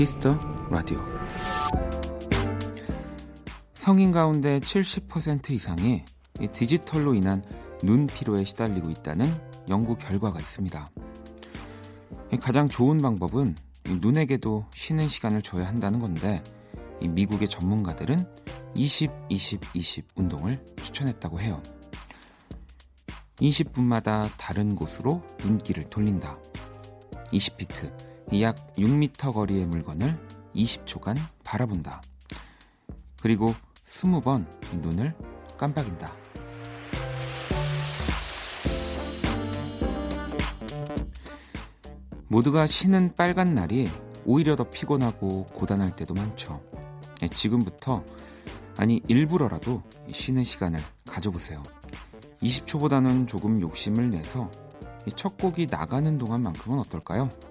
키스 더 라디오 성인 가운데 70% 이상이 디지털로 인한 눈 피로에 시달리고 있다는 연구 결과가 있습니다. 가장 좋은 방법은 눈에게도 쉬는 시간을 줘야 한다는 건데 미국의 전문가들은 20, 20, 20 운동을 추천했다고 해요. 20분마다 다른 곳으로 눈길을 돌린다. 20피트, 약 6m 거리의 물건을 20초간 바라본다. 그리고 20번 눈을 깜빡인다. 모두가 쉬는 빨간 날이 오히려 더 피곤하고 고단할 때도 많죠. 예, 지금부터 아니 일부러라도 쉬는 시간을 가져보세요. 20초보다는 조금 욕심을 내서 첫 곡이 나가는 동안만큼은 어떨까요?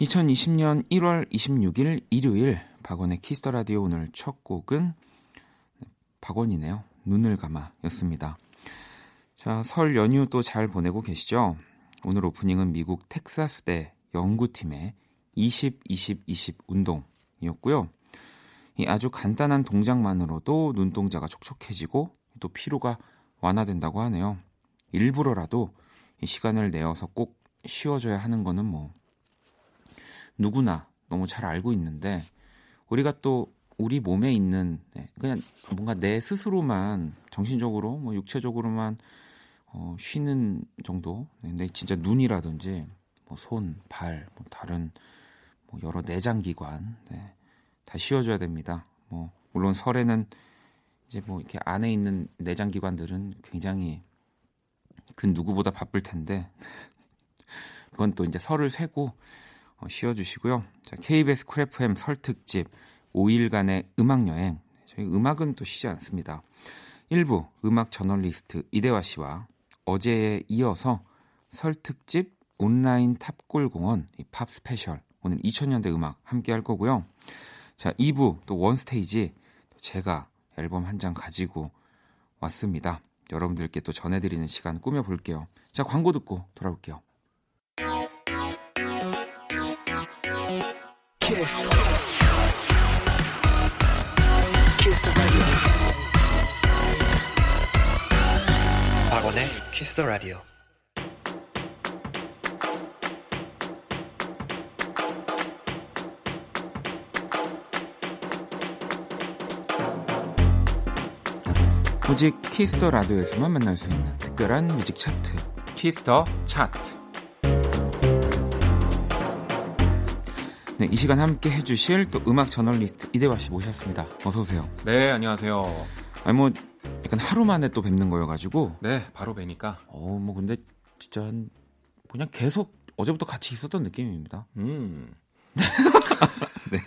2020년 1월 26일 일요일 박원의 키스 더 라디오 오늘 첫 곡은 박원이네요. 눈을 감아였습니다. 자, 설 연휴 또 잘 보내고 계시죠? 오늘 오프닝은 미국 텍사스대 연구팀의 20, 20, 20 운동이었고요. 이 아주 간단한 동작만으로도 눈동자가 촉촉해지고 또 피로가 완화된다고 하네요. 일부러라도 이 시간을 내어서 꼭 쉬어줘야 하는 거는 뭐 누구나 너무 잘 알고 있는데 우리가 또 우리 몸에 있는 네, 그냥 뭔가 내 스스로만 정신적으로 뭐 육체적으로만 어, 쉬는 정도. 네, 근데 진짜 눈이라든지 뭐 손, 발, 뭐 다른 뭐 여러 내장 기관 네, 다 쉬어줘야 됩니다. 뭐 물론 설에는 이제 뭐 이렇게 안에 있는 내장 기관들은 굉장히 그 누구보다 바쁠 텐데 그건 또 이제 설을 쇠고 어, 쉬어주시고요. 자, KBS Cool FM 설 특집 5일간의 음악 여행. 저희 음악은 또 쉬지 않습니다. 1부 음악 저널리스트 이대화 씨와 어제에 이어서 설 특집 온라인 탑골공원 팝 special 오늘 2000년대 음악 함께 할 거고요. 자, 2부 또 One Stage 제가 앨범 한 장 가지고 왔습니다. 여러분들께 또 전해드리는 시간 꾸며볼게요. 자, 광고 듣고 돌아올게요. 박원의 Kiss the Radio. 오직 키스 더 라디오에서만 만날 수 있는 특별한 music 차트 키스 더 차트 네, 이 시간 함께 해주실 또 음악 저널리스트 이대화 씨 모셨습니다. 어서 오세요. 네, 안녕하세요. 아니 뭐 약간 하루 만에 또 뵙는 거여가지고. 네, 바로 뵈니까. 어, 뭐 근데 진짜 그냥 계속 어제부터 같이 있었던 느낌입니다. 음. 네.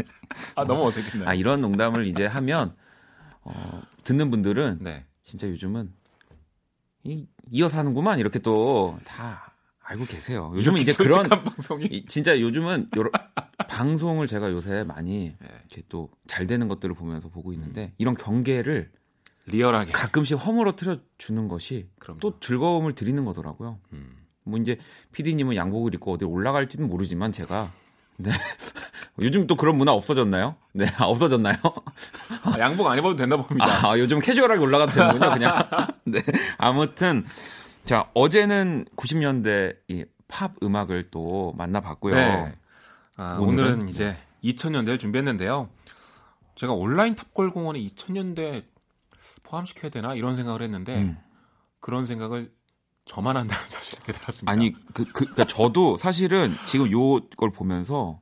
아 너무 어색했네요. 아 이런 농담을 이제 하면 어, 듣는 분들은 네. 진짜 요즘은 이, 이어서 하는구만 이렇게 또 다 알고 계세요. 요즘은 이제 그런 방송이 진짜 요즘은 요런 방송을 제가 요새 많이 네. 이렇게 또 잘 되는 것들을 보면서 보고 있는데 음. 이런 경계를 리얼하게 가끔씩 허물어뜨려 주는 것이 그럼요. 또 즐거움을 드리는 거더라고요. 음. 뭐 이제 PD님은 양복을 입고 어디 올라갈지는 모르지만 제가 네. 요즘 또 그런 문화 없어졌나요? 네, 없어졌나요? 아, 양복 안 입어도 된다 봅니다. 아, 요즘 캐주얼하게 올라가도 되는군요, 그냥. 네. 아무튼 자, 어제는 90년대 이팝 음악을 또 만나봤고요. 네. 아, 오늘은, 오늘은 이제 2000년대를 준비했는데요. 제가 온라인 탑골 공원에 2000년대 포함시켜야 되나 이런 생각을 했는데 음. 그런 생각을 저만 한다는 사실을 깨달았습니다. 아니 그, 그 그러니까 저도 사실은 지금 요걸 보면서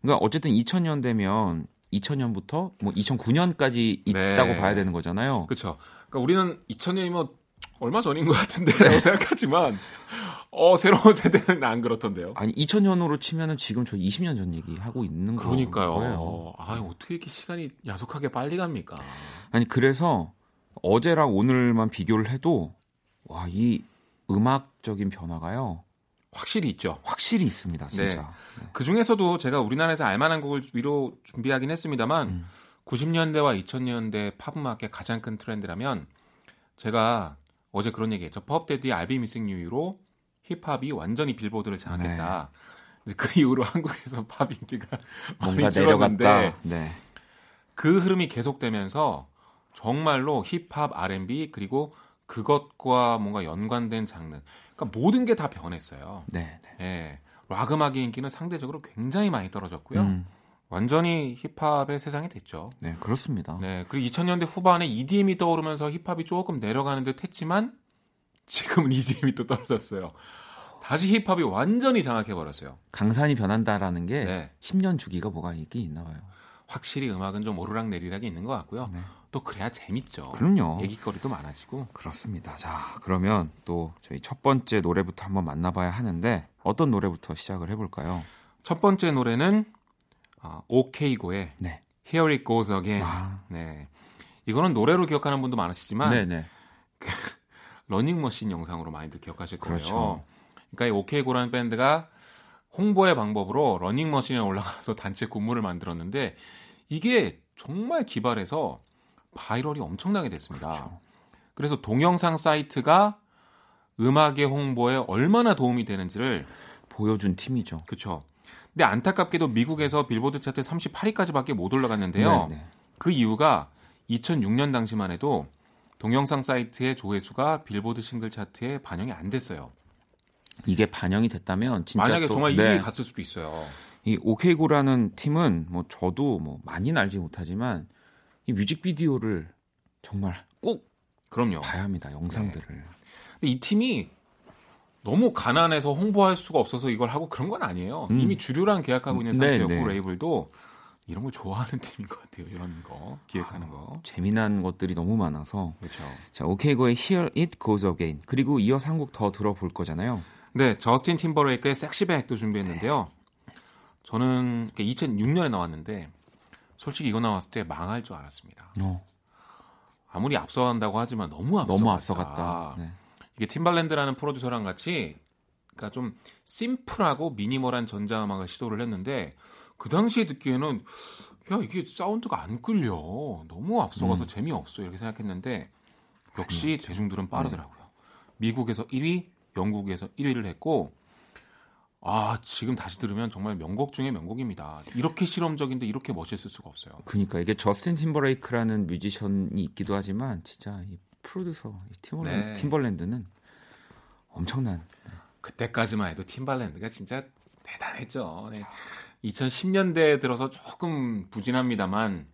그러니까 어쨌든 2000년대면 2000년부터 뭐 2009년까지 있다고 네. 봐야 되는 거잖아요. 그렇죠. 그러니까 우리는 2000년이면 얼마 전인 것 같은데라고 네. 생각하지만 어 새로운 세대는 안 그렇던데요. 아니 2000년으로 치면은 지금 저 20년 전 얘기 하고 있는 그러니까요. 거예요. 아 어떻게 이렇게 시간이 야속하게 빨리 갑니까? 아니 그래서 어제랑 오늘만 비교를 해도 와 이 음악적인 변화가요. 확실히 있죠. 확실히 있습니다, 진짜. 네. 네. 그 중에서도 제가 우리나라에서 알만한 곡을 위로 준비하긴 했습니다만 음. 90년대와 2000년대 팝 음악의 가장 큰 트렌드라면 제가 어제 그런 얘기했죠. 펍데디의 알비 미싱 뉴이로 힙합이 완전히 빌보드를 장악했다. 네. 그 이후로 한국에서 팝 인기가 뭔가 내려갔다. 네. 그 흐름이 계속되면서 정말로 힙합, R&B 그리고 그것과 뭔가 연관된 장르. 그러니까 모든 게 다 변했어요. 네. 네. 예. 락 음악의 인기는 상대적으로 굉장히 많이 떨어졌고요. 음. 완전히 힙합의 세상이 됐죠. 네, 그렇습니다. 네, 그리고 2000년대 후반에 EDM이 떠오르면서 힙합이 조금 내려가는 듯 했지만 지금은 EDM이 또 떨어졌어요. 다시 힙합이 완전히 장악해 버렸어요. 강산이 변한다라는 게 네. 10년 주기가 뭐가 있긴 있나 봐요. 확실히 음악은 좀 오르락 내리락이 있는 것 같고요. 네. 또 그래야 재밌죠. 그럼요. 얘기거리도 많아지고. 그렇습니다. 자, 그러면 또 저희 첫 번째 노래부터 한번 만나봐야 하는데 어떤 노래부터 시작을 해볼까요? 첫 번째 노래는 아, 오케이고의 네. Here It Goes Again. 아. 네. 이거는 노래로 기억하는 분도 많으시지만 네네. 그 러닝머신 영상으로 많이들 기억하실 거예요. 그렇죠. 그러니까 이 OK Go라는 밴드가 홍보의 방법으로 러닝머신에 올라가서 단체 군무를 만들었는데 이게 정말 기발해서 viral이 엄청나게 됐습니다. 그렇죠. 그래서 동영상 사이트가 음악의 홍보에 얼마나 도움이 되는지를 보여준 팀이죠. 그렇죠. 근데 안타깝게도 미국에서 빌보드 차트 38위까지밖에 못 올라갔는데요. 네네. 네. 그 이유가 2006년 당시만 해도 동영상 사이트의 조회수가 빌보드 싱글 차트에 반영이 안 됐어요. 이게 반영이 됐다면 진짜 만약에 또, 정말 2위 네. 갔을 수도 있어요. 이 오케이고라는 팀은 뭐 저도 뭐 많이는 알지 못하지만 이 뮤직비디오를 정말 꼭 그럼요. 봐야 합니다. 영상들을. 네. 근데 이 팀이 너무 가난해서 홍보할 수가 없어서 이걸 하고 그런 건 아니에요. 음. 이미 주류랑 계약하고 있는 네, 상태였고 네, 네. 레이블도 이런 걸 좋아하는 팀인 것 같아요. 이런 거 기획하는 거. 아, 재미난 것들이 너무 많아서. 그렇죠. 자, 오케이고의 Here It Goes Again 그리고 이어서 한 곡 더 들어볼 거잖아요. 네, 저스틴 팀버레이크의 섹시백도 준비했는데요. 저는 2006년에 나왔는데 솔직히 이거 나왔을 때 망할 줄 알았습니다. 어. 아무리 앞서간다고 하지만 너무 앞서갔다. 너무 앞서갔다. 네. 이게 팀발랜드라는 프로듀서랑 같이 그러니까 좀 심플하고 미니멀한 전자음악을 시도를 했는데 그 당시에 듣기에는 야 이게 사운드가 안 끌려 너무 앞서가서 음. 재미없어 이렇게 생각했는데 역시 아니었죠. 대중들은 빠르더라고요. 네. 미국에서 1위, 영국에서 1위를 했고 아 지금 다시 들으면 정말 명곡 중에 명곡입니다. 이렇게 실험적인데 이렇게 멋있을 수가 없어요. 그러니까 이게 저스틴 팀버레이크라는 뮤지션이 있기도 하지만 진짜 이 프로듀서 팀벌랜드, 네. 팀벌랜드는 엄청난. 네. 그때까지만 해도 팀벌랜드가 진짜 대단했죠. 네. 2010년대에 들어서 조금 부진합니다만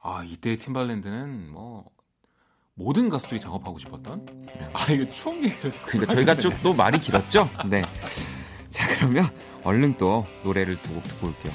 아 이때 팀벌랜드는 뭐 모든 가수들이 작업하고 싶었던. 네. 아 이거 추억 얘기를. 그러니까 저희가 좀 또 말이 길었죠. 네. 자 그러면 얼른 또 노래를 두 곡 듣고 올게요.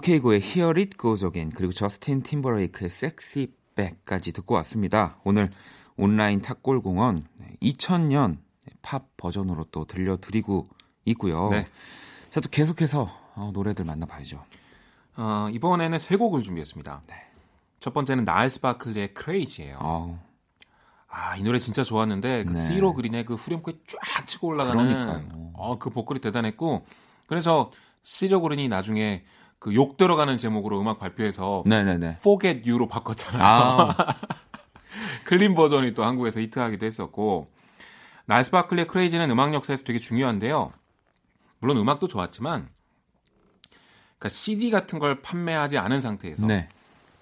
오케이고의 Hear It Goes Again 그리고 저스틴 팀버레이크의 Sexy Back까지 듣고 왔습니다. 오늘 온라인 탁골공원 2000년 팝 버전으로 또 들려드리고 있고요. 네. 자, 또 계속해서 어, 노래들 만나봐야죠. 어, 이번에는 세 곡을 준비했습니다. 네. 첫 번째는 나일스 바클리의 Crazy예요. 어. 아, 이 노래 진짜 좋았는데 그 네. 시로 그린의 그 후렴구에 쫙 치고 올라가는 어, 그 보컬이 대단했고 그래서 씨로 그린이 나중에 그 욕 들어가는 제목으로 음악 발표해서 네네네. Forget You로 바꿨잖아요. 아. clean 버전이 또 한국에서 히트하기도 했었고 날스 바클리의 Crazy는 음악 역사에서 되게 중요한데요. 물론 음악도 좋았지만 그러니까 CD 같은 걸 판매하지 않은 상태에서 네.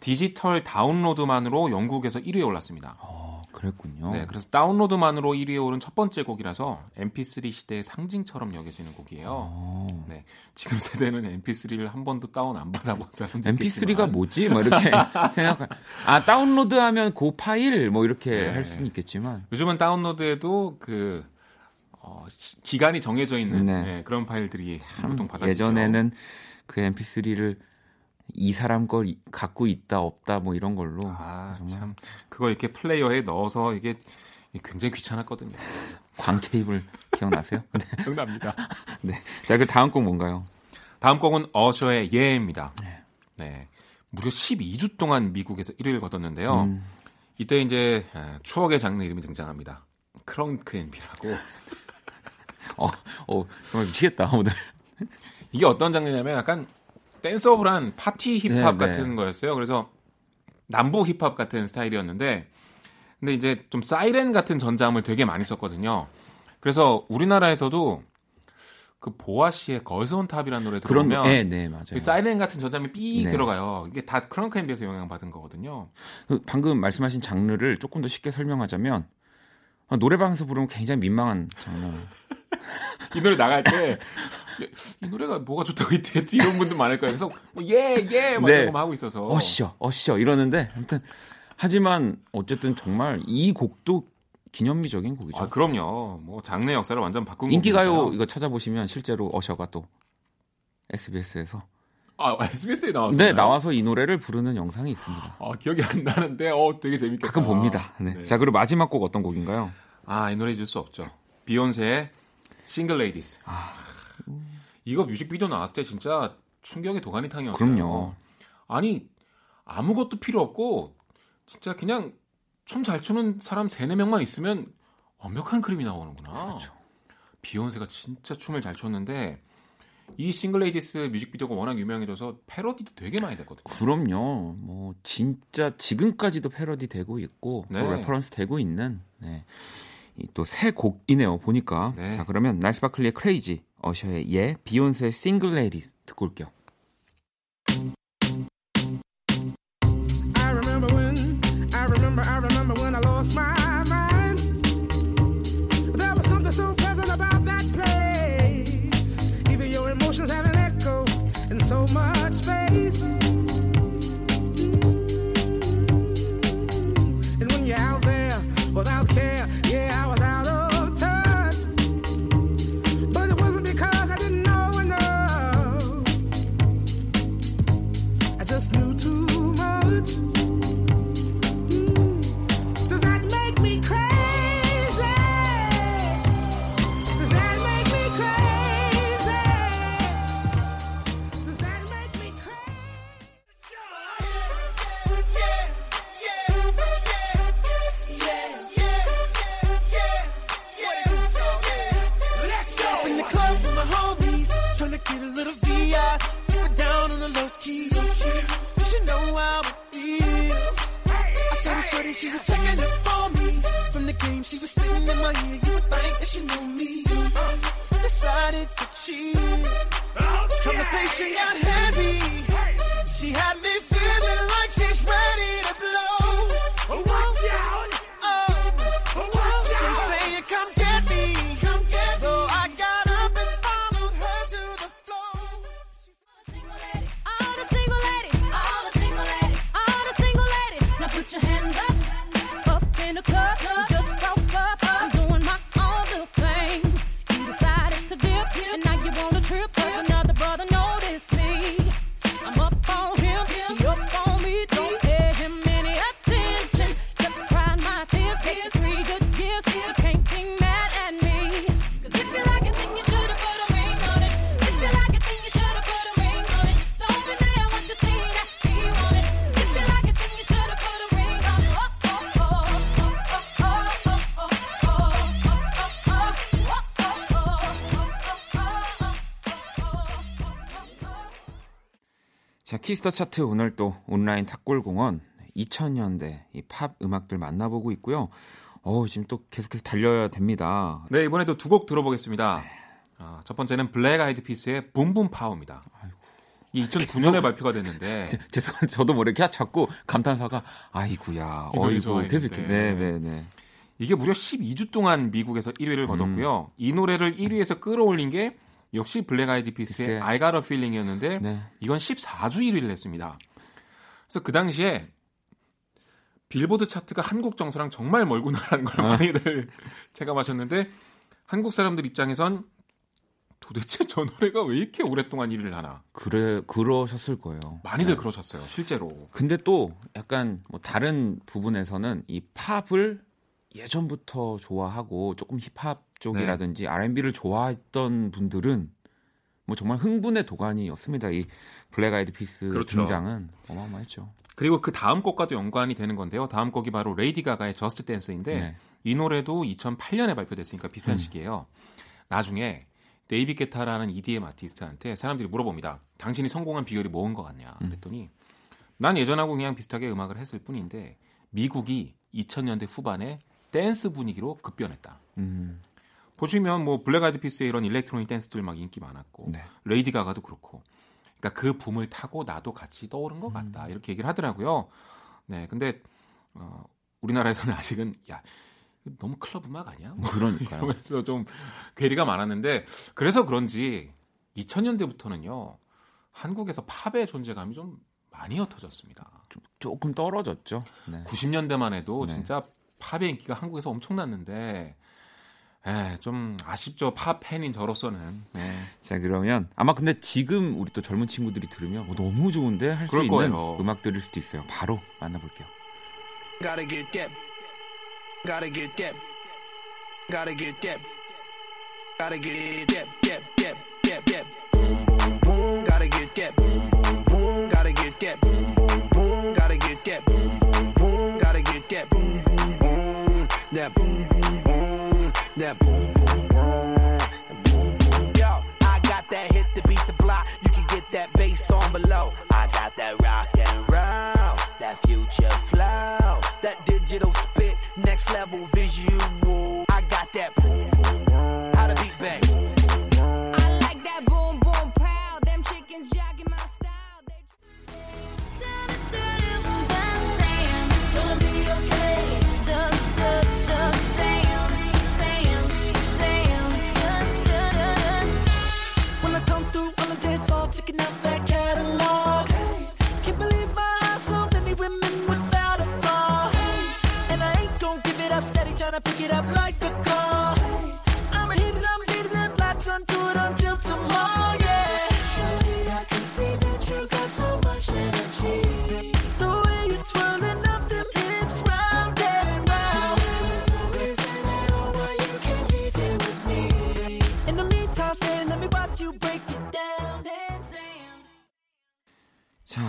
디지털 다운로드만으로 영국에서 1위에 올랐습니다. 어, 그랬군요. 네, 그래서 다운로드만으로 1위에 오른 첫 번째 곡이라서 MP3 시대의 상징처럼 여겨지는 곡이에요. 어. 네, 지금 세대는 MP3를 한 번도 다운 안 받아본 사람들 MP3가 뭐지? 뭐 이렇게 생각. 아 다운로드하면 그 파일 뭐 이렇게 네. 할 수는 있겠지만 요즘은 다운로드에도 그 어, 기간이 정해져 있는 네. 네, 그런 파일들이 보통 받아지죠. 예전에는 그 MP3를 이 사람 걸 갖고 있다 없다 뭐 이런 걸로 아, 참 그거 이렇게 플레이어에 넣어서 이게 굉장히 귀찮았거든요. 광 케이블 기억나세요? 네. 기억납니다. 네. 자, 그 다음 곡 뭔가요? 다음 곡은 어셔의 예입니다. 네. 네. 무려 12주 동안 미국에서 1위를 거뒀는데요. 음. 이때 이제 추억의 장르 이름이 등장합니다. 크렁크 앤비라고. 어, 어, 정말 미치겠다, 오늘. 이게 어떤 장르냐면 약간 댄서블한 파티 힙합 네, 네, 같은 거였어요. 그래서 남부 힙합 같은 스타일이었는데 근데 이제 좀 사이렌 같은 전자음을 되게 많이 썼거든요. 그래서 우리나라에서도 그 보아 씨의 Girls On Top이라는 노래 들으면 네, 네, 맞아요. 그 사이렌 같은 전자음이 삐 네. 들어가요. 이게 다 crunk&B에서 영향받은 거거든요. 그 방금 말씀하신 장르를 조금 더 쉽게 설명하자면 노래방에서 부르면 굉장히 민망한 장르. 이 노래 나갈 때 이 노래가 뭐가 좋다고 했지 이런 분들 많을 거예요. 그래서 yeah yeah 막 네. 이런 거 하고 있어서 어셔 어셔 이러는데 아무튼 하지만 어쨌든 정말 이 곡도 기념비적인 곡이죠. 아 그럼요. 뭐 장르 역사를 완전 바꾼 인기가요 곡이니까요. 이거 찾아보시면 실제로 어셔가 또 SBS에서 아, SBS에 나왔어요. 네, 나와서 이 노래를 부르는 영상이 있습니다. 아, 기억이 안 나는데, 어, 되게 재밌겠다. 가끔 봅니다. 네. 네. 자, 그리고 마지막 곡 어떤 곡인가요? 아, 이 노래 잊을 수 없죠. 비욘세의 Single Ladies. 아. 이거 뮤직비디오 나왔을 때 진짜 충격의 도가니탕이었어요. 그럼요. 아니 아무것도 필요 없고 진짜 그냥 춤 잘 추는 사람 세네 명만 있으면 완벽한 그림이 나오는구나. 그렇죠. 비욘세가 진짜 춤을 잘 췄는데 이 Single Ladies 뮤직비디오가 워낙 유명해져서 패러디도 되게 많이 됐거든요. 그럼요. 뭐 진짜 지금까지도 패러디 되고 있고 네. 또 reference 되고 있는 네. 또 새 곡이네요. 보니까. 네. 자, 그러면 날스 바클리의 Crazy, 어셔의 Yeah, 비욘세의 Single Ladies 듣고 올게요. Kiss the Chart 오늘 또 온라인 탑골공원 2000년대 이 팝 음악들 만나보고 있고요. 어, 지금 또 계속해서 달려야 됩니다. 네, 이번에도 두 곡 들어보겠습니다. 아, 첫 번째는 블랙 아이드 피스의 Boom Boom Pow입니다. 이 2009년에 발표가 됐는데 죄송한데 저도 모르게 자꾸 감탄사가 아이구야 어이구 계속 네네네 네. 이게 무려 12주 동안 미국에서 1위를 거뒀고요. 음. 이 노래를 1위에서 끌어내린 게 역시 블랙 아이드 피스의 I Gotta Feeling이었는데 네. 이건 14주 1위를 했습니다. 그래서 그 당시에 빌보드 차트가 한국 정서랑 정말 멀구나라는 걸 아. 많이들 체감하셨는데 한국 사람들 입장에선 도대체 저 노래가 왜 이렇게 오랫동안 1위를 하나? 그래 그러셨을 거예요. 많이들 네. 그러셨어요, 실제로. 근데 또 약간 뭐 다른 부분에서는 이 팝을 예전부터 좋아하고 조금 힙합 쪽이라든지 네. R&B를 좋아했던 분들은 뭐 정말 흥분의 도가니였습니다. 이 블랙 아이드 피스 그렇죠. 등장은 어마어마했죠. 그리고 그 다음 곡과도 연관이 되는 건데요. 다음 곡이 바로 레이디 가가의 Just Dance인데 네. 이 노래도 2008년에 발표됐으니까 비슷한 음. 시기예요. 나중에 데이비드 게타라는 EDM 아티스트한테 사람들이 물어봅니다. 당신이 성공한 비결이 뭔것 같냐? 음. 그랬더니 난 예전하고 그냥 비슷하게 음악을 했을 뿐인데 미국이 2000년대 후반에 댄스 분위기로 급변했다. 음. 보시면 뭐 블랙 아이드 피스의 이런 electronic 댄스들 막 인기 많았고 네. 레이디 가가도 그렇고 그러니까 그 붐을 타고 나도 같이 떠오른 것 같다 음. 이렇게 얘기를 하더라고요. 네, 근데 어, 우리나라에서는 아직은 야 너무 클럽 음악 아니야? 뭐 그러니까요. 이러면서 좀 괴리가 많았는데 그래서 그런지 2000년대부터는요 한국에서 팝의 존재감이 좀 많이 옅어졌습니다. 좀, 조금 떨어졌죠. 네. 90년대만 해도 네. 진짜 팝의 인기가 한국에서 엄청났는데 예, 좀 아쉽죠. 팝 팬인 저로서는. 네. 자, 그러면 아마 근데 지금 우리 또 젊은 친구들이 들으면 어, 너무 좋은데 할 수 있는 거예요. 음악 들을 수도 있어요. 바로 만나볼게요. Gotta get that. Gotta get that. Gotta get that. Gotta get that. That. That. That. That. Boom boom boom. Gotta get that. Boom boom boom. Gotta get that. Boom boom boom. Gotta get that. That boom boom boom, boom boom. Yo, I got that hit to beat the block. You can get that bass on below. I got that rock and roll, that future flow, that digital spit, next level visual.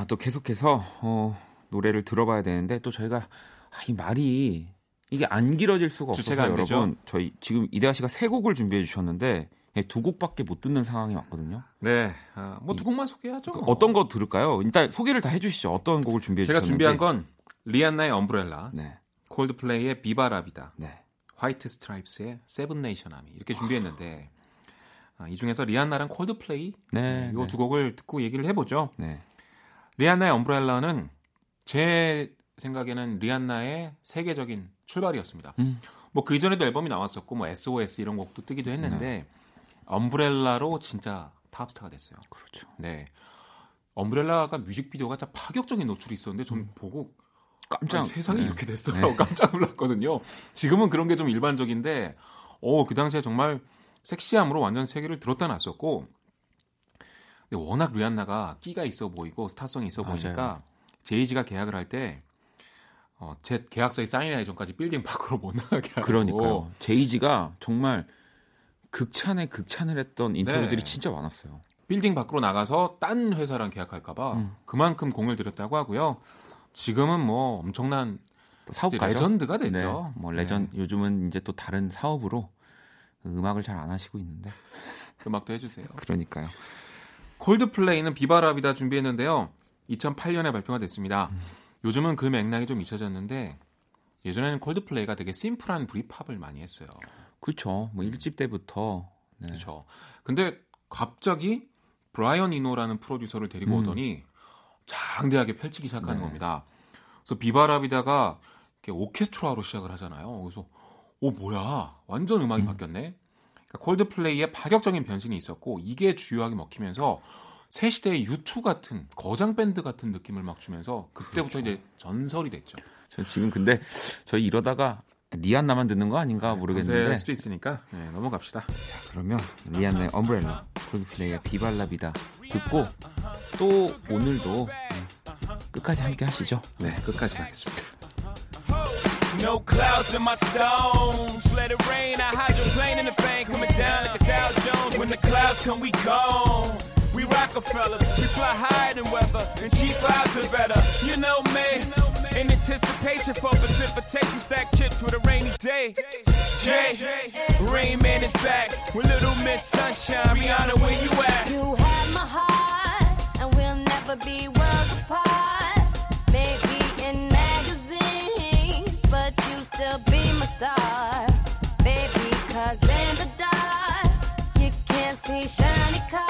또 계속해서 어, 노래를 들어봐야 되는데 또 저희가 아, 이 말이 이게 안 길어질 수가 없어서 여러분 되죠? 저희 지금 이대화 씨가 세 곡을 준비해 주셨는데 예, 두 곡밖에 못 듣는 상황이 왔거든요. 네, 아, 뭐 두 곡만 소개하죠. 그 어떤 거 들을까요? 일단 소개를 다 해주시죠. 어떤 곡을 준비해 제가 주셨는지. 제가 준비한 건 리안나의 Umbrella, 네. 콜드플레이의 Viva la Vida, 네. 화이트 스트라이프스의 Seven Nation Army 이렇게 준비했는데 아, 이 중에서 리안나랑 콜드플레이 네, 이두 네. 곡을 듣고 얘기를 해보죠. 네. 리안나의 엄브렐라는 제 생각에는 리안나의 세계적인 출발이었습니다. 음. 뭐그 이전에도 앨범이 나왔었고 뭐 SOS 이런 곡도 뜨기도 했는데 네. 엄브렐라로 진짜 탑스타가 됐어요. 그렇죠. 네. 엄브렐라가 뮤직비디오가 진짜 파격적인 노출이 있었는데 좀 음. 보고 깜짝 세상이 네. 이렇게 됐어요. 네. 깜짝 놀랐거든요. 지금은 그런 게 좀 일반적인데 어, 그 당시에 정말 섹시함으로 완전 세계를 들었다 놨었고 근데 워낙 리안나가 끼가 있어 보이고 스타성이 있어 보니까 제이지가 계약을 할 때 어, 제 계약서에 사인하기 전까지 빌딩 밖으로 못 나가게 하고. 그러니까요. 제이지가 정말 극찬에 극찬을 했던 인터뷰들이 네. 진짜 많았어요. 빌딩 밖으로 나가서 딴 회사랑 계약할까봐 음. 그만큼 공을 들였다고 하고요. 지금은 뭐 엄청난 사업가 레전드가 됐죠. 네. 뭐 레전 네. 요즘은 이제 또 다른 사업으로 음악을 잘 안 하시고 있는데 음악도 해주세요. 그러니까요. 콜드플레이는 비바라비다 준비했는데요. 2008년에 발표가 됐습니다. 음. 요즘은 그 맥락이 좀 잊혀졌는데 예전에는 콜드플레이가 되게 심플한 브리팝을 많이 했어요. 그렇죠. 뭐 1집 때부터. 네. 그렇죠. 근데 갑자기 브라이언 이노라는 프로듀서를 데리고 음. 오더니 장대하게 펼치기 시작하는 네. 겁니다. 그래서 비바라비다가 이렇게 오케스트라로 시작을 하잖아요. 그래서 오 뭐야 완전 음악이 음. 바뀌었네. 그러니까 콜드플레이의 파격적인 변신이 있었고 이게 주요하게 먹히면서 새 시대의 유투 같은 거장 밴드 같은 느낌을 막 주면서 그때부터 그렇죠. 이제 전설이 됐죠. 저 지금 근데 저희 이러다가 리안나만 듣는 거 아닌가 네, 모르겠는데 수도 있으니까 네, 넘어갑시다. 자, 그러면 리안나의 엄브렐라, 콜드플레이의 비발라비다 듣고 또 오늘도 끝까지 함께 하시죠. 네, 끝까지 하겠습니다. No clouds in my stones. Let it rain. I hydroplane in the bank. Coming down like a Dow Jones. When the clouds come, we gone. We Rockefellers, we fly higher than weather, and cheap clouds are better. You know me, in anticipation for precipitation, stack chips with a rainy day. Jay, Rain Man is back with Little Miss Sunshine. Rihanna, where you at? You have my heart, and we'll never be star. Baby, cause in the dark, you can't see shiny cars.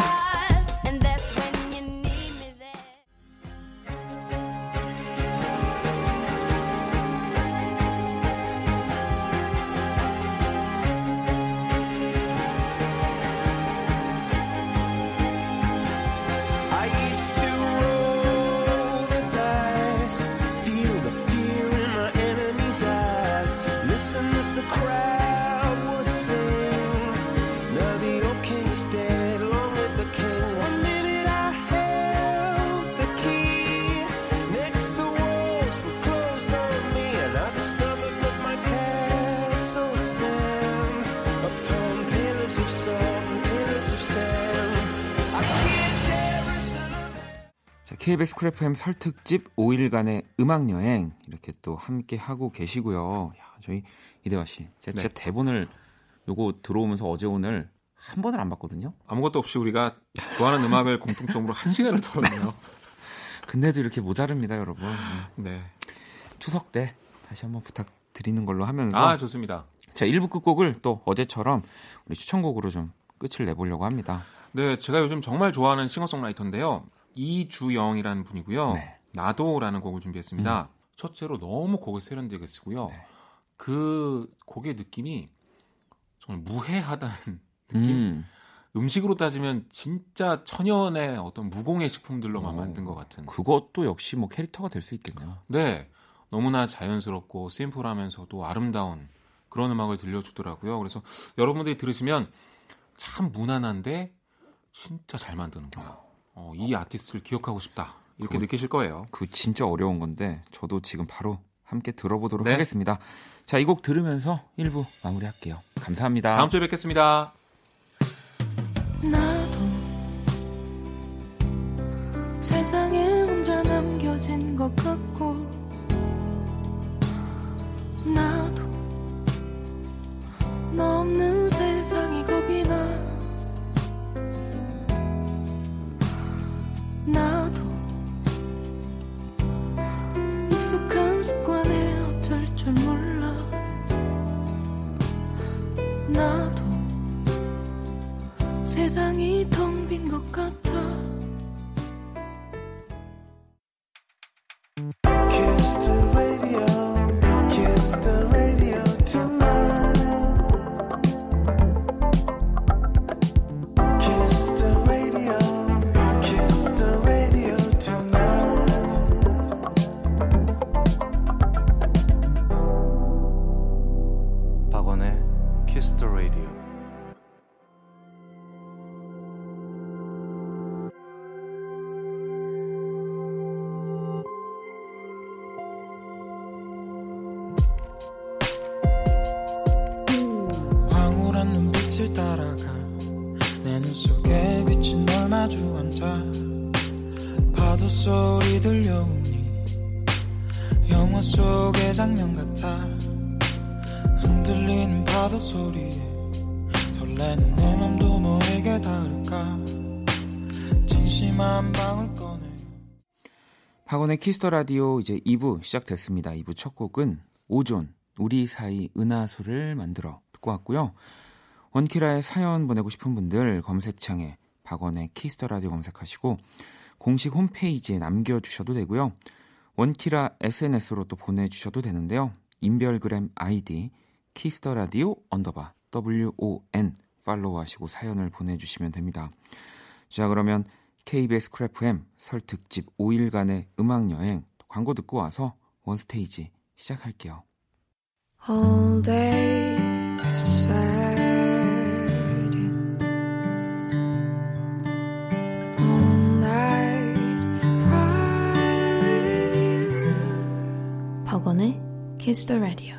KBS 쿨 FM 설특집 5일간의 음악 여행 이렇게 또 함께 하고 계시고요. 야, 저희 이대화 씨, 제가 네. 대본을 요거 들어오면서 어제 오늘 한 번을 안 봤거든요. 아무것도 없이 우리가 좋아하는 음악을 공통적으로 한 시간을 털었네요. 근데도 이렇게 모자릅니다, 여러분. 네. 추석 때 다시 한번 부탁드리는 걸로 하면서 아, 좋습니다. 자, 1부 끝곡을 또 어제처럼 우리 추천곡으로 좀 끝을 내보려고 합니다. 네, 제가 요즘 정말 좋아하는 싱어송라이터인데요. 이주영이라는 분이고요. 네. 나도라는 곡을 준비했습니다. 음. 첫째로 너무 곡을 세련되게 쓰고요. 네. 그 곡의 느낌이 정말 무해하다는 느낌. 음. 식으로 따지면 진짜 천연의 어떤 무공의 식품들로만 오, 만든 것 같은. 그것도 역시 뭐 캐릭터가 될 수 있겠네요. 네. 너무나 자연스럽고 심플하면서도 아름다운 그런 음악을 들려주더라고요. 그래서 여러분들이 들으시면 참 무난한데 진짜 잘 만드는 거예요. 어, 이 아티스트를 기억하고 싶다 이렇게 그, 느끼실 거예요. 그 진짜 어려운 건데 저도 지금 바로 함께 들어보도록 네. 하겠습니다. 자, 이 곡 들으면서 1부 마무리할게요. 감사합니다. 다음 주에 뵙겠습니다. 나도 세상에 혼자 남겨진 것 같고 나도 너 없는 습관에 어쩔 줄 몰라. 나도 세상이 텅 빈 것 같아 빛을 따라가 내 눈 속에 비친 널 마주 앉아 파도 소리 들려오니 영화 속의 장면 같아 흔들리는 파도 소리에 설레는 내 맘도 너에게 닿을까 진심 한 방울 꺼내 박원의 Kiss the Radio 이제 2부 시작됐습니다. 2부 첫 곡은 오존 우리 사이 은하수를 만들어 듣고 왔고요. 원키라의 사연 보내고 싶은 분들 검색창에 박원의 Kiss the Radio 검색하시고 공식 홈페이지에 남겨주셔도 되고요. 원키라 SNS로 또 보내주셔도 되는데요. 인별그램 아이디 Kiss the Radio underbar WON follow하시고 사연을 보내주시면 됩니다. 자 그러면 KBS Cool FM 설 특집 5일간의 음악 여행 광고 듣고 와서 원스테이지 시작할게요. all day Kiss the Radio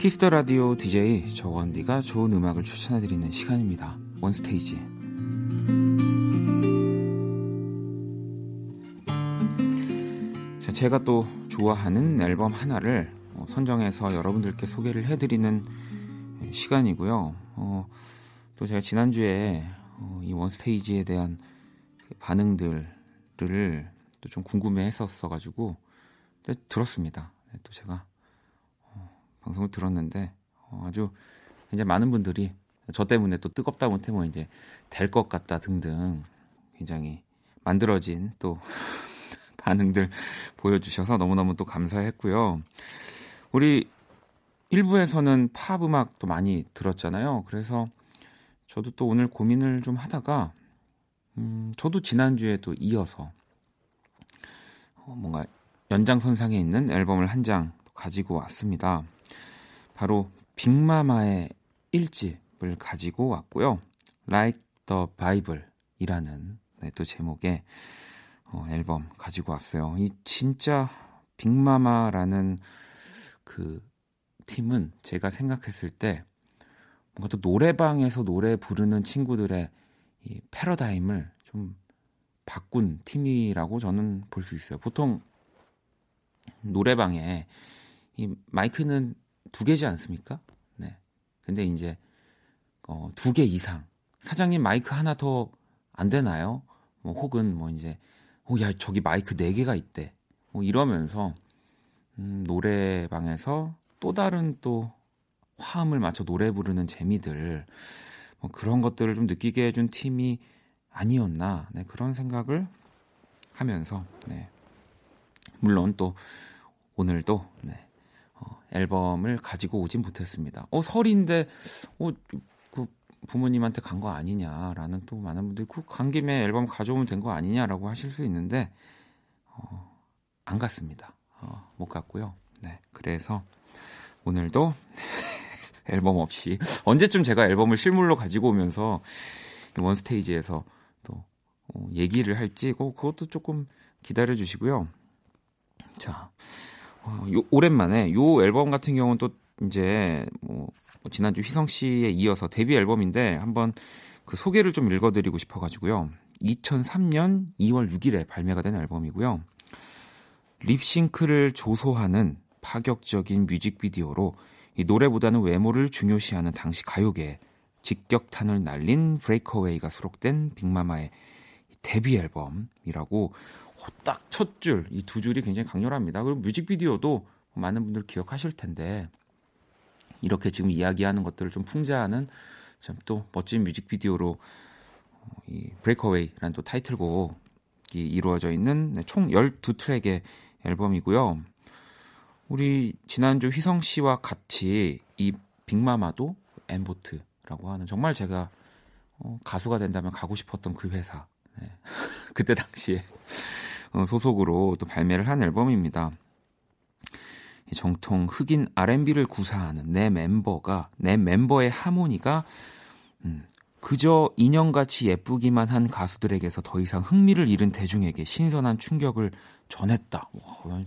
Kiss the Radio DJ 저 원디가 좋은 음악을 추천해 드리는 시간입니다. 원스테이지. 자, 제가 또 좋아하는 앨범 하나를 어, 선정해서 여러분들께 소개를 해드리는 시간이고요. 어, 또 제가 지난주에 어, 이 원스테이지에 대한 반응들을 또 좀 궁금해 했었어가지고 들었습니다. 네, 또 제가 방송을 들었는데 어, 아주 이제 많은 분들이 저 때문에 또 뜨겁다 못해 뭐 이제 될 것 같다 등등 굉장히 만들어진 또 반응들 보여주셔서 너무너무 또 감사했고요. 우리 1부에서는 팝 음악도 많이 들었잖아요. 그래서 저도 또 오늘 고민을 좀 하다가 음, 저도 지난주에도 이어서 어, 뭔가 연장선상에 있는 앨범을 한 장 가지고 왔습니다. 바로 빅마마의 1집을 가지고 왔고요. Like the Bible이라는 네, 또 제목의 어, 앨범 가지고 왔어요. 이 진짜 빅마마라는 그 팀은 제가 생각했을 때 뭔가 또 노래방에서 노래 부르는 친구들의 이 패러다임을 좀 바꾼 팀이라고 저는 볼 수 있어요. 보통 노래방에 이 마이크는 두 개지 않습니까? 네. 근데 이제 어, 두 개 이상 사장님 마이크 하나 더 안 되나요? 뭐 혹은 뭐 이제 어, 야 저기 마이크 네 개가 있대. 뭐 이러면서 음, 노래방에서 또 다른 또 화음을 맞춰 노래 부르는 재미들 뭐 그런 것들을 좀 느끼게 해준 팀이 아니었나 네, 그런 생각을 하면서 네. 물론 또 오늘도 네, 어, 앨범을 가지고 오진 못했습니다. 어 설인데 어, 그 부모님한테 간 거 아니냐라는 또 많은 분들이 그간 김에 앨범 가져오면 된 거 아니냐라고 하실 수 있는데 어, 안 갔습니다. 어, 못 갔고요. 네, 그래서 오늘도 앨범 없이 언제쯤 제가 앨범을 실물로 가지고 오면서 원 스테이지에서 또 어, 얘기를 할지 그것도 조금 기다려 주시고요. 자, 어, 요, 오랜만에 요 앨범 같은 경우는 또 이제 뭐, 뭐 지난주 휘성 씨에 이어서 데뷔 앨범인데 한번 그 소개를 좀 읽어드리고 싶어가지고요. 2003년 2월 6일에 발매가 된 앨범이고요. 립싱크를 조소하는 파격적인 뮤직비디오로 이 노래보다는 외모를 중요시하는 당시 가요계에 직격탄을 날린 Break Away가 수록된 빅마마의 데뷔 앨범이라고 딱 첫 줄, 이 두 줄이 굉장히 강렬합니다. 그리고 뮤직비디오도 많은 분들 기억하실 텐데 이렇게 지금 이야기하는 것들을 좀 풍자하는 참 또 멋진 뮤직비디오로 이 Break Away라는 또 타이틀곡이 이루어져 있는 네, 총 12트랙의 앨범이고요. 우리 지난주 휘성 씨와 같이 이 빅마마도 엠보트라고 하는 정말 제가 어, 가수가 된다면 가고 싶었던 그 회사. 네. 그때 당시에 어, 소속으로 또 발매를 한 앨범입니다. 정통 흑인 R&B를 구사하는 내 멤버가 내 멤버의 하모니가 음, 그저 인형같이 예쁘기만 한 가수들에게서 더 이상 흥미를 잃은 대중에게 신선한 충격을 전했다. 와,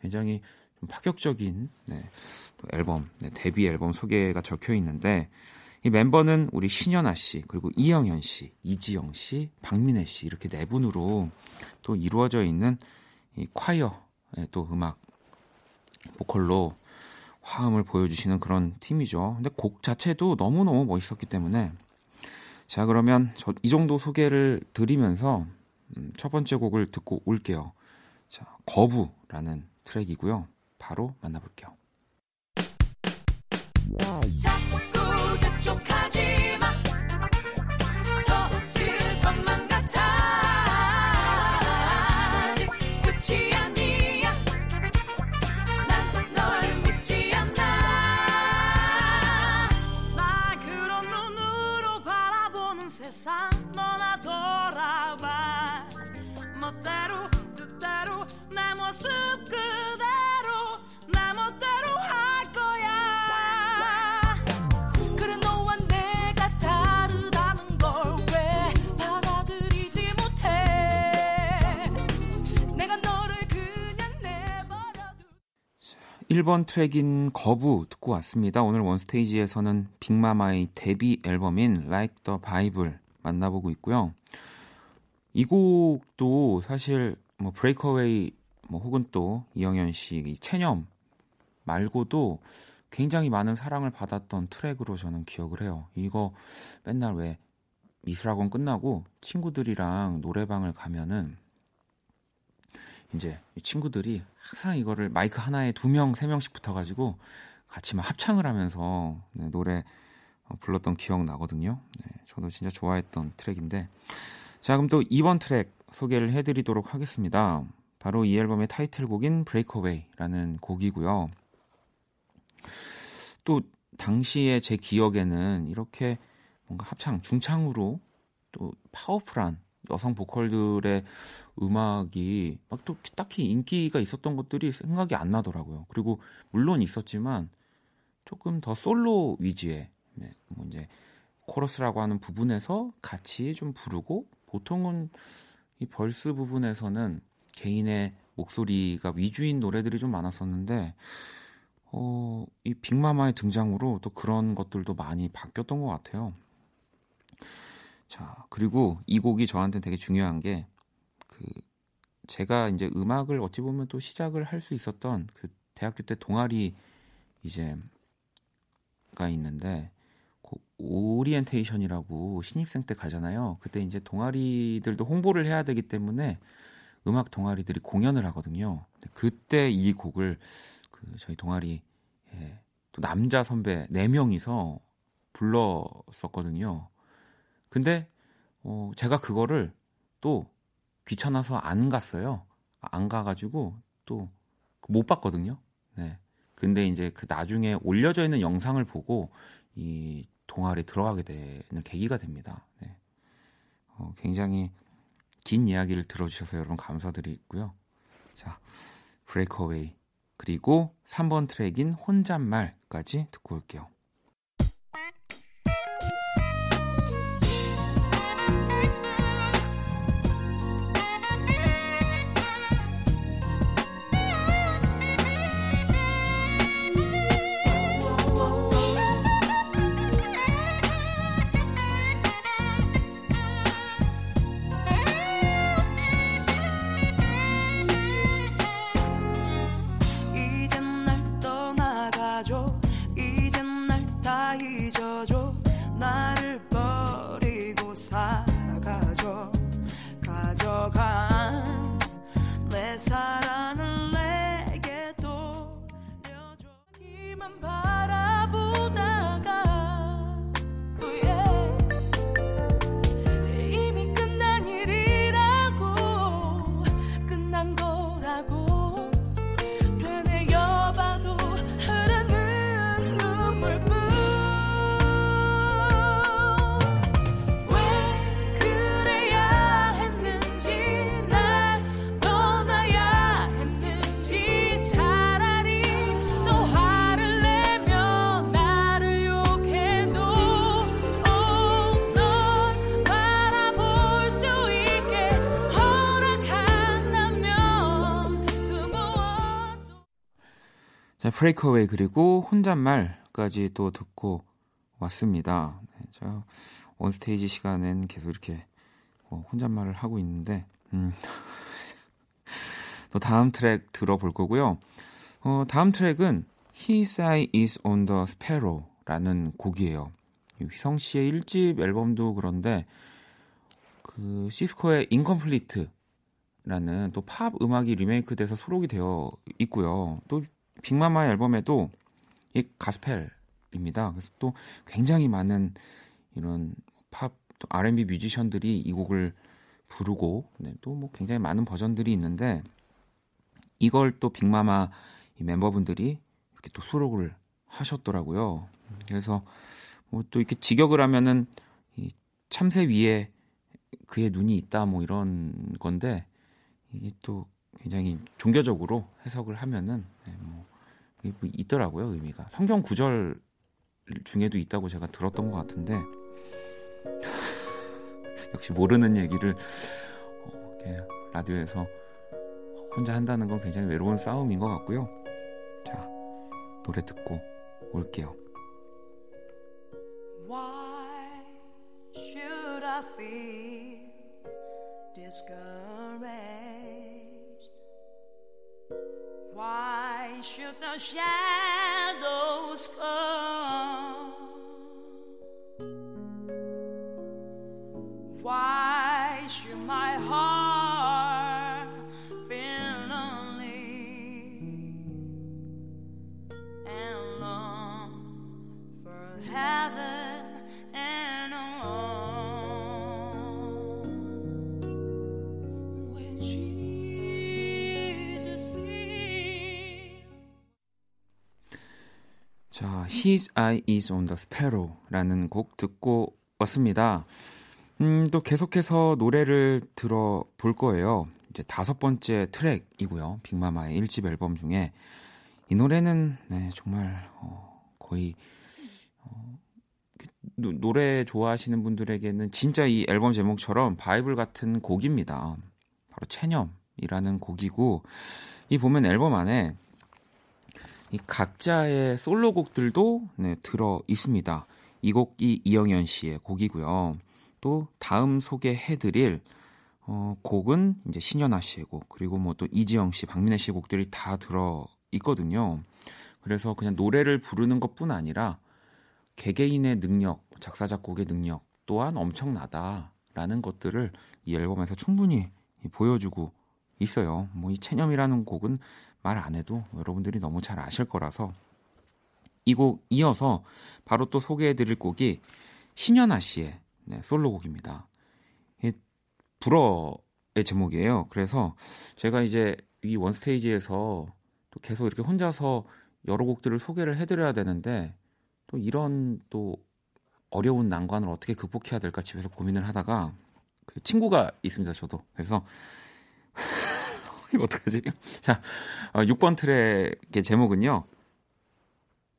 굉장히 좀 파격적인 네, 앨범, 네, 데뷔 앨범 소개가 적혀 있는데 이 멤버는 우리 신현아 씨, 그리고 이영현 씨, 이지영 씨, 박민혜 씨 이렇게 네 분으로 또 이루어져 있는 이 콰이어 또 음악 보컬로 화음을 보여주시는 그런 팀이죠. 근데 곡 자체도 너무너무 멋있었기 때문에 자 그러면 저 이 정도 소개를 드리면서 음, 첫 번째 곡을 듣고 올게요. 자 거부라는 트랙이고요. 바로 만나볼게요. 1번 트랙인 거부 듣고 왔습니다. 오늘 원스테이지에서는 빅마마의 데뷔 앨범인 Like the Bible 만나보고 있고요. 이 곡도 사실 뭐 Break Away 뭐 혹은 또 이영현 씨 체념 말고도 굉장히 많은 사랑을 받았던 트랙으로 저는 기억을 해요. 이거 맨날 왜 미술학원 끝나고 친구들이랑 노래방을 가면은 이제 친구들이 항상 이거를 마이크 하나에 두 명, 세 명씩 붙어가지고 같이 막 합창을 하면서 네, 노래 어, 불렀던 기억 나거든요. 네, 저도 진짜 좋아했던 트랙인데. 자, 그럼 또 2번 트랙 소개를 해드리도록 하겠습니다. 바로 이 앨범의 타이틀곡인 Breakaway라는 곡이고요. 또 당시에 제 기억에는 이렇게 뭔가 합창, 중창으로 또 powerful한 여성 보컬들의 음악이 막 또 딱히 인기가 있었던 것들이 생각이 안 나더라고요. 그리고 물론 있었지만 조금 더 솔로 위주의 네, 뭐 이제 코러스라고 하는 부분에서 같이 좀 부르고 보통은 이 verse 부분에서는 개인의 목소리가 위주인 노래들이 좀 많았었는데 어, 이 빅마마의 등장으로 또 그런 것들도 많이 바뀌었던 것 같아요. 자, 그리고 이 곡이 저한테 되게 중요한 게, 그, 제가 이제 음악을 어찌 보면 또 시작을 할 수 있었던 그 대학교 때 동아리 이제, 가 있는데, 그 오리엔테이션이라고 신입생 때 가잖아요. 그때 이제 동아리들도 홍보를 해야 되기 때문에 음악 동아리들이 공연을 하거든요. 그때 이 곡을 그 저희 동아리 예, 또 남자 선배 4 명이서 불렀었거든요. 근데 어, 제가 그거를 또 귀찮아서 안 갔어요. 안 가가지고 또 못 봤거든요. 네. 근데 이제 그 나중에 올려져 있는 영상을 보고 이 동아리에 들어가게 되는 계기가 됩니다. 네. 어, 굉장히 긴 이야기를 들어주셔서 여러분 감사드리고요. 자, 브레이크어웨이 그리고 3번 트랙인 혼잣말까지 듣고 올게요. Breakaway 그리고 혼잣말까지 또 듣고 왔습니다. 네, 저 One Stage 시간엔 계속 이렇게 어, 혼잣말을 하고 있는데 음. 또 다음 트랙 들어볼 거고요. 어, 다음 트랙은 His Eye is on the Sparrow라는 곡이에요. 휘성 씨의 1집 앨범도 그런데 그 시스코의 Incomplete라는 또 팝 음악이 리메이크돼서 수록이 되어 있고요. 또 빅마마의 앨범에도 이 가스펠입니다. 그래서 또 굉장히 많은 이런 팝 또 R&B 뮤지션들이 이 곡을 부르고 네, 또뭐 굉장히 많은 버전들이 있는데 이걸 또 빅마마 이 멤버분들이 이렇게 또 수록을 하셨더라고요. 그래서 뭐 또 이렇게 직역을 하면은 이 참새 위에 그의 눈이 있다 뭐 이런 건데 이게 또 굉장히 종교적으로 해석을 하면은 네, 뭐, 뭐 있더라고요 의미가 성경 구절 중에도 있다고 제가 들었던 것 같은데 역시 모르는 얘기를 어, 라디오에서 혼자 한다는 건 굉장히 외로운 싸움인 것 같고요. 자, 노래 듣고 올게요. Eye is on the Sparrow라는 곡 듣고 왔습니다. 음, 또 계속해서 노래를 들어볼 거예요. 이제 다섯 번째 트랙이고요. 빅마마의 1집 앨범 중에 이 노래는 네, 정말 어, 거의 어, 노, 노래 좋아하시는 분들에게는 진짜 이 앨범 제목처럼 바이블 같은 곡입니다. 바로 체념이라는 곡이고 이 보면 앨범 안에 이 각자의 솔로곡들도 네, 들어 있습니다. 이 곡이 이영현 씨의 곡이고요. 또 다음 소개해드릴 어, 곡은 이제 신현아 씨의 곡 그리고 뭐 또 이지영 씨, 박민혜 씨의 곡들이 다 들어 있거든요. 그래서 그냥 노래를 부르는 것뿐 아니라 개개인의 능력, 작사 작곡의 능력 또한 엄청나다라는 것들을 이 앨범에서 충분히 보여주고 있어요. 뭐 이 체념이라는 곡은 말 안 해도 여러분들이 너무 잘 아실 거라서 이 곡 이어서 바로 또 소개해 드릴 곡이 신현아 씨의 네, 솔로곡입니다. 이 불어의 제목이에요. 그래서 제가 이제 이 원스테이지에서 또 계속 이렇게 혼자서 여러 곡들을 소개를 해드려야 되는데 또 이런 또 어려운 난관을 어떻게 극복해야 될까 집에서 고민을 하다가 그 친구가 있습니다. 저도 그래서 이거 어떡하지? 자, 어, 6번 트랙의 제목은요.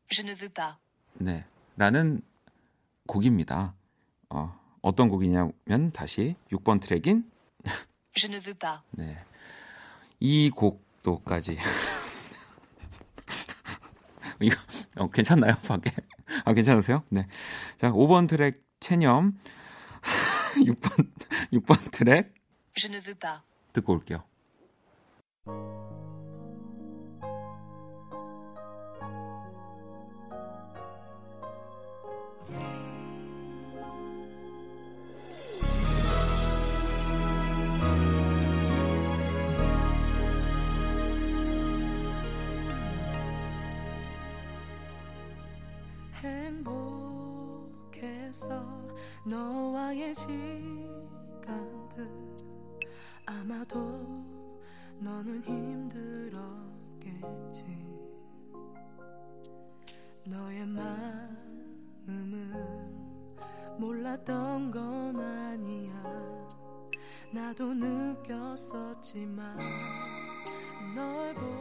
Je ne veux pas. 네, 라는 곡입니다. 어, 어떤 곡이냐면 다시 6번 트랙인 Je ne veux pas. 네. 이 곡도까지 이거 어, 괜찮나요? 밖에? 아, 괜찮으세요? 네. 자, 5번 트랙 체념 6번 6번 트랙 Je ne veux pas. 듣고 올게요. 행복했어 너와의 시 너는 힘들었겠지. 너의 마음을 몰랐던 건 아니야. 나도 느꼈었지만 널 보내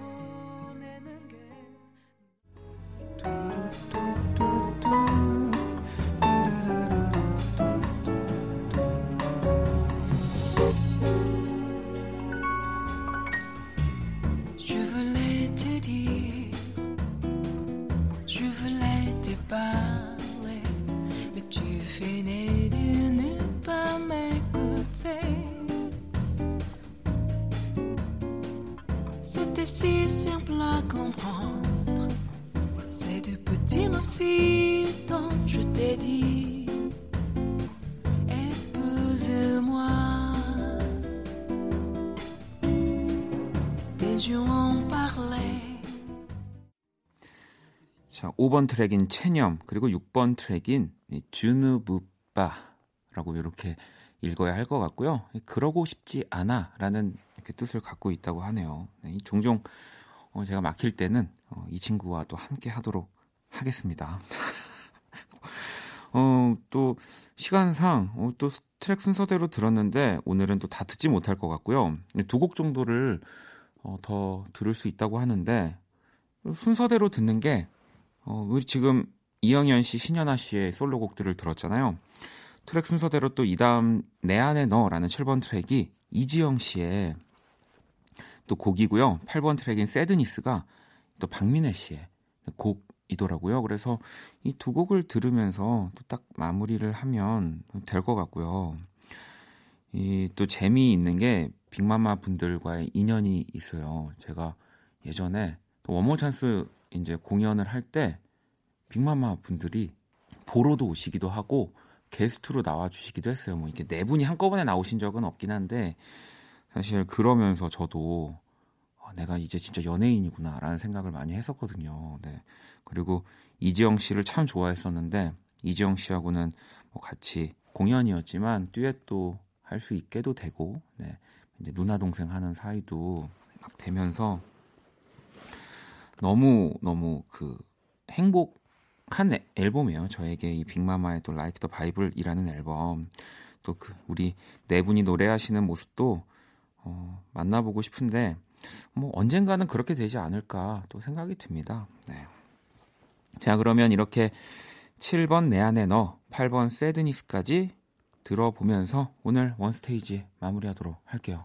자, 5번 트랙인 체념, 그리고 6번 트랙인 주누부빠라고 이렇게 읽어야 할 것 같고요. 그러고 싶지 않아 라는 이렇게 뜻을 갖고 있다고 하네요. 네, 종종 어, 제가 막힐 때는 어, 이 친구와 또 함께 하도록 하겠습니다. 어, 또 시간상 어, 또 트랙 순서대로 들었는데 오늘은 또 다 듣지 못할 것 같고요. 두 곡 정도를 어, 더 들을 수 있다고 하는데 순서대로 듣는 게 어, 우리 지금 이영현 씨, 신현아 씨의 솔로곡들을 들었잖아요. 트랙 순서대로 또 이 다음 내 안에 너라는 7번 트랙이 이지영 씨의 또 곡이고요. 8번 트랙인 새드니스가 또 박민혜 씨의 곡이더라고요. 그래서 이 두 곡을 들으면서 또 딱 마무리를 하면 될 것 같고요. 이 또 재미있는 게 빅마마 분들과의 인연이 있어요. 제가 예전에 또 원모 찬스 이제 공연을 할 때 빅마마 분들이 보러도 오시기도 하고 게스트로 나와 주시기도 했어요. 뭐 이렇게 네 분이 한꺼번에 나오신 적은 없긴 한데 사실 그러면서 저도 아, 내가 이제 진짜 연예인이구나라는 생각을 많이 했었거든요. 네. 그리고 이지영 씨를 참 좋아했었는데 이지영 씨하고는 뭐 같이 공연이었지만 듀엣도 할 수 있게도 되고 네. 이제 누나 동생 하는 사이도 막 되면서 너무 너무 그 행복한 앨범이에요. 저에게 이 빅마마의 또 Like the Bible이라는 앨범 또 그 우리 네 분이 노래하시는 모습도 어, 만나보고 싶은데 뭐 언젠가는 그렇게 되지 않을까 또 생각이 듭니다. 네. 자 그러면 이렇게 7번 내 안에 너, 8번 새드니스까지 들어보면서 오늘 원스테이지 마무리하도록 할게요.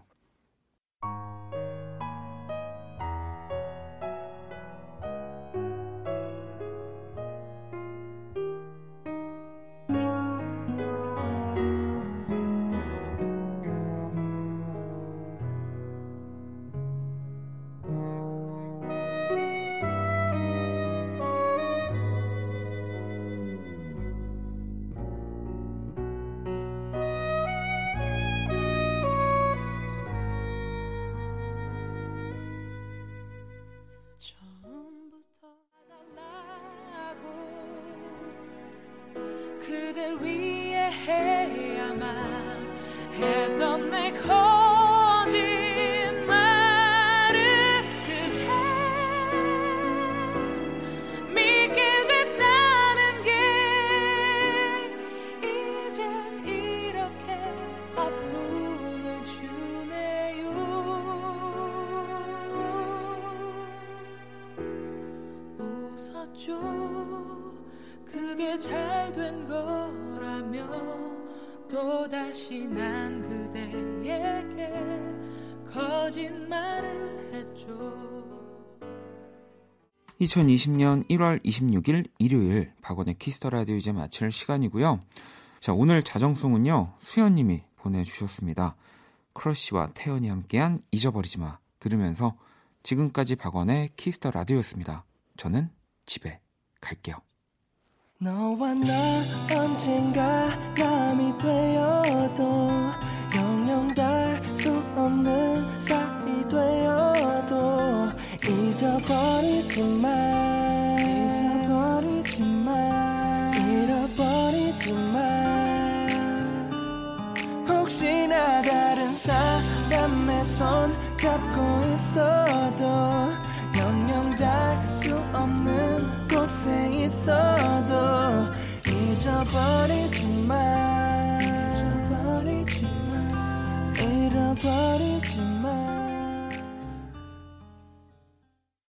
또다시 난 그대에게 거짓말을 했죠 2020년 1월 26일 일요일 박원의 Kiss the Radio 이제 마칠 시간이고요. 자, 오늘 자정송은요. 수현 님이 보내 주셨습니다. 크러쉬와 태연이 함께한 잊어버리지 마 들으면서 지금까지 박원의 Kiss the Radio였습니다. 저는 집에 갈게요. 너와 나 언젠가 남이 되어도 영영 닿을 수 없는 사이 되어도 잊어버리지 마 잊어버리지 마 잃어버리지 마 혹시나 다른 사람의 손 잡고 있어도 영영 닿을 수 없는 곳에 있어 잊어버리지 마 잊어버리지 마 잃어버리지